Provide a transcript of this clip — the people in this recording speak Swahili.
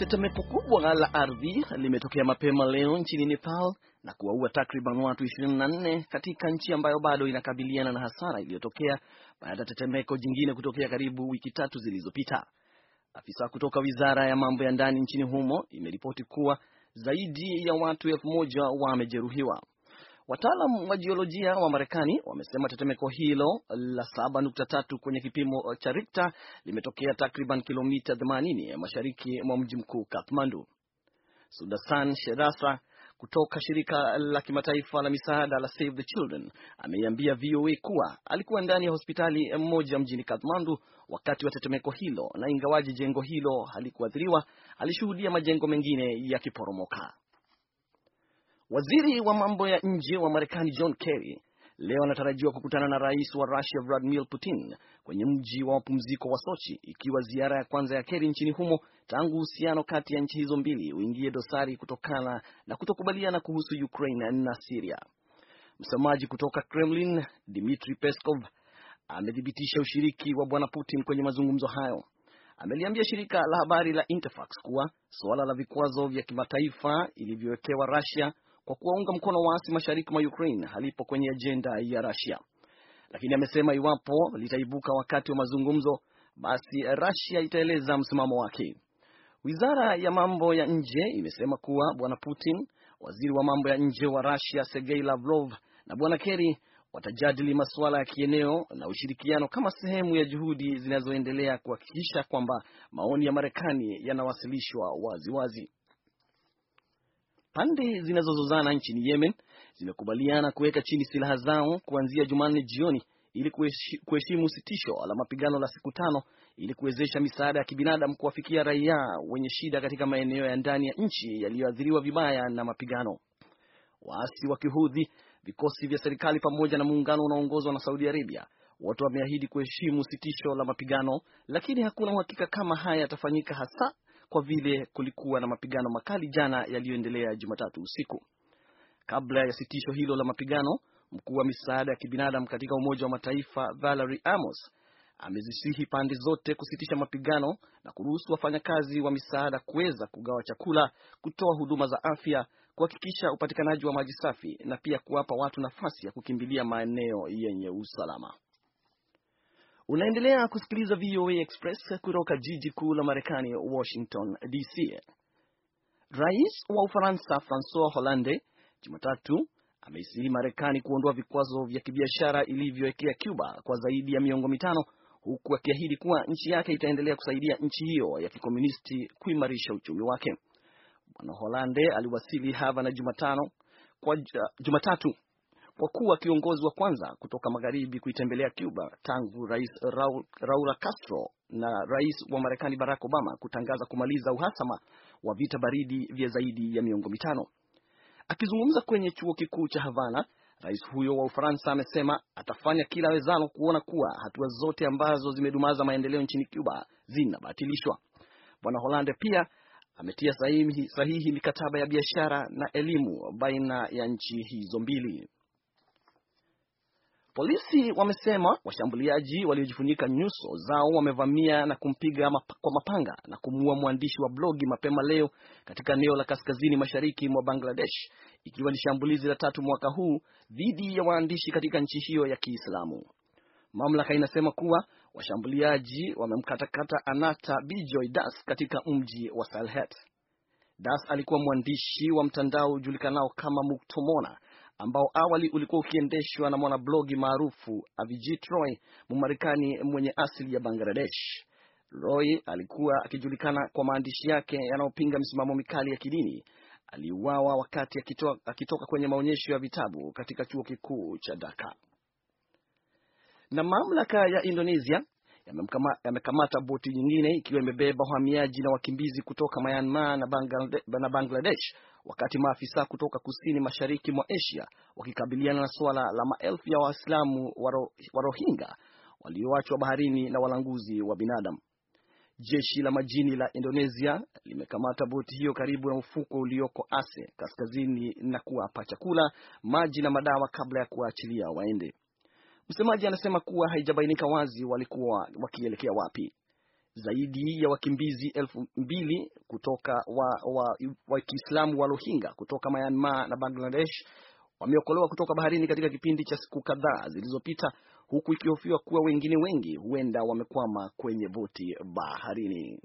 Tetemeko kubwa la ardhi limetokea mapema leo nchini Nepal na kuwaua takriban watu 24 katika nchi ambayo bado inakabiliana na hasara iliyotokea baada ya tetemeko jingine kutokea karibu wiki tatu zilizopita. Afisa kutoka wizara ya mambo ya ndani nchini humo imeripoti kuwa zaidi ya watu elfu moja wamejeruhiwa. Wataalam wa jiolojia wa Marekani wamesema tetemeko hilo la 7.3 kwenye kipimo cha Richter limetokea takriban kilomita 80 mashariki mwa mji mkuu Kathmandu. Sudasan Sherasa kutoka shirika la kimataifa la misaada la Save the Children ameiambia VOA kuwa alikuwa ndani ya hospitali mmoja mjini Kathmandu wakati wa tetemeko hilo, na ingawaji jengo hilo halikuathiriwa, alishuhudia majengo mengine yakiporomoka. Waziri wa mambo ya nje wa Marekani John Kerry leo anatarajiwa kukutana na rais wa Russia Vladimir Putin kwenye mji wa mapumziko wa Sochi, ikiwa ziara ya kwanza ya Kerry nchini humo tangu uhusiano kati ya nchi hizo mbili uingie dosari kutokana na kutokubaliana kuhusu Ukraine na Syria. Msemaji kutoka Kremlin Dmitry Peskov amethibitisha ushiriki wa bwana Putin kwenye mazungumzo hayo. Ameliambia shirika la habari la Interfax kuwa suala la vikwazo vya kimataifa ilivyowekewa Russia kwa kuwaunga mkono waasi mashariki mwa Ukraine halipo kwenye ajenda ya Russia, lakini amesema iwapo litaibuka wakati wa mazungumzo, basi Russia itaeleza msimamo wake. Wizara ya mambo ya nje imesema kuwa bwana Putin, waziri wa mambo ya nje wa Russia Sergei Lavrov na bwana Kerry watajadili masuala ya kieneo na ushirikiano kama sehemu ya juhudi zinazoendelea kuhakikisha kwamba maoni ya Marekani yanawasilishwa waziwazi. Pande zinazozozana nchini Yemen zimekubaliana kuweka chini silaha zao kuanzia Jumanne jioni ili kuheshimu sitisho la mapigano la siku tano ili kuwezesha misaada ya kibinadamu kuwafikia raia wenye shida katika maeneo ya ndani ya nchi yaliyoathiriwa vibaya na mapigano. Waasi wa Kihudhi, vikosi vya serikali pamoja na muungano unaoongozwa na Saudi Arabia wote wameahidi kuheshimu sitisho la mapigano, lakini hakuna uhakika kama haya yatafanyika, hasa kwa vile kulikuwa na mapigano makali jana yaliyoendelea Jumatatu usiku. Kabla ya sitisho hilo la mapigano, mkuu wa misaada ya kibinadamu katika Umoja wa Mataifa Valerie Amos amezisihi pande zote kusitisha mapigano na kuruhusu wafanyakazi wa misaada kuweza kugawa chakula, kutoa huduma za afya, kuhakikisha upatikanaji wa maji safi na pia kuwapa watu nafasi ya kukimbilia maeneo yenye usalama. Unaendelea kusikiliza VOA Express kutoka jiji kuu la Marekani, Washington DC. Rais wa Ufaransa Francois Hollande Jumatatu ameisihi Marekani kuondoa vikwazo vya kibiashara ilivyowekea Cuba kwa zaidi ya miongo mitano huku akiahidi kuwa nchi yake itaendelea kusaidia nchi hiyo ya kikomunisti kuimarisha uchumi wake. Bwana Hollande aliwasili Havana Jumatano kwa Jumatatu kwa kuwa kiongozi wa kwanza kutoka magharibi kuitembelea Cuba tangu Rais Raul, Raul Castro na Rais wa Marekani Barack Obama kutangaza kumaliza uhasama wa vita baridi vya zaidi ya miongo mitano. Akizungumza kwenye chuo kikuu cha Havana, rais huyo wa Ufaransa amesema atafanya kila awezalo kuona kuwa hatua zote ambazo zimedumaza maendeleo nchini Cuba zinabatilishwa. Bwana Hollande pia ametia sahihi, sahihi mikataba ya biashara na elimu baina ya nchi hizo mbili. Polisi wamesema washambuliaji waliojifunika nyuso zao wamevamia na kumpiga map kwa mapanga na kumuua mwandishi wa blogi mapema leo katika eneo la kaskazini mashariki mwa Bangladesh, ikiwa ni shambulizi la tatu mwaka huu dhidi ya waandishi katika nchi hiyo ya Kiislamu. Mamlaka inasema kuwa washambuliaji wamemkatakata Anata Bijoy Das katika mji wa Salhet. Das alikuwa mwandishi wa mtandao ujulikanao kama Muktomona ambao awali ulikuwa ukiendeshwa na mwanablogi maarufu Avijit Roy, Mmarekani mwenye asili ya Bangladesh. Roy alikuwa akijulikana kwa maandishi yake yanayopinga misimamo mikali ya kidini. Aliuawa wakati akitoka, akitoka kwenye maonyesho ya vitabu katika chuo kikuu cha Dhaka. Na mamlaka ya Indonesia yamekamata boti nyingine ikiwa imebeba wahamiaji na wakimbizi kutoka Myanmar na Bangladesh, wakati maafisa kutoka kusini mashariki mwa Asia wakikabiliana na suala la maelfu ya Waislamu wa Rohingya walioachwa baharini na walanguzi wa binadamu. Jeshi la majini la Indonesia limekamata boti hiyo karibu na ufuko ulioko Aceh kaskazini na kuwapa chakula, maji na madawa kabla ya kuwaachilia waende. Msemaji anasema kuwa haijabainika wazi walikuwa wakielekea wapi. Zaidi ya wakimbizi elfu mbili kutoka wa, wa, wa wa Rohingya kutoka Myanmar na Bangladesh wameokolewa kutoka baharini katika kipindi cha siku kadhaa zilizopita, huku ikihofiwa kuwa wengine wengi huenda wamekwama kwenye boti baharini.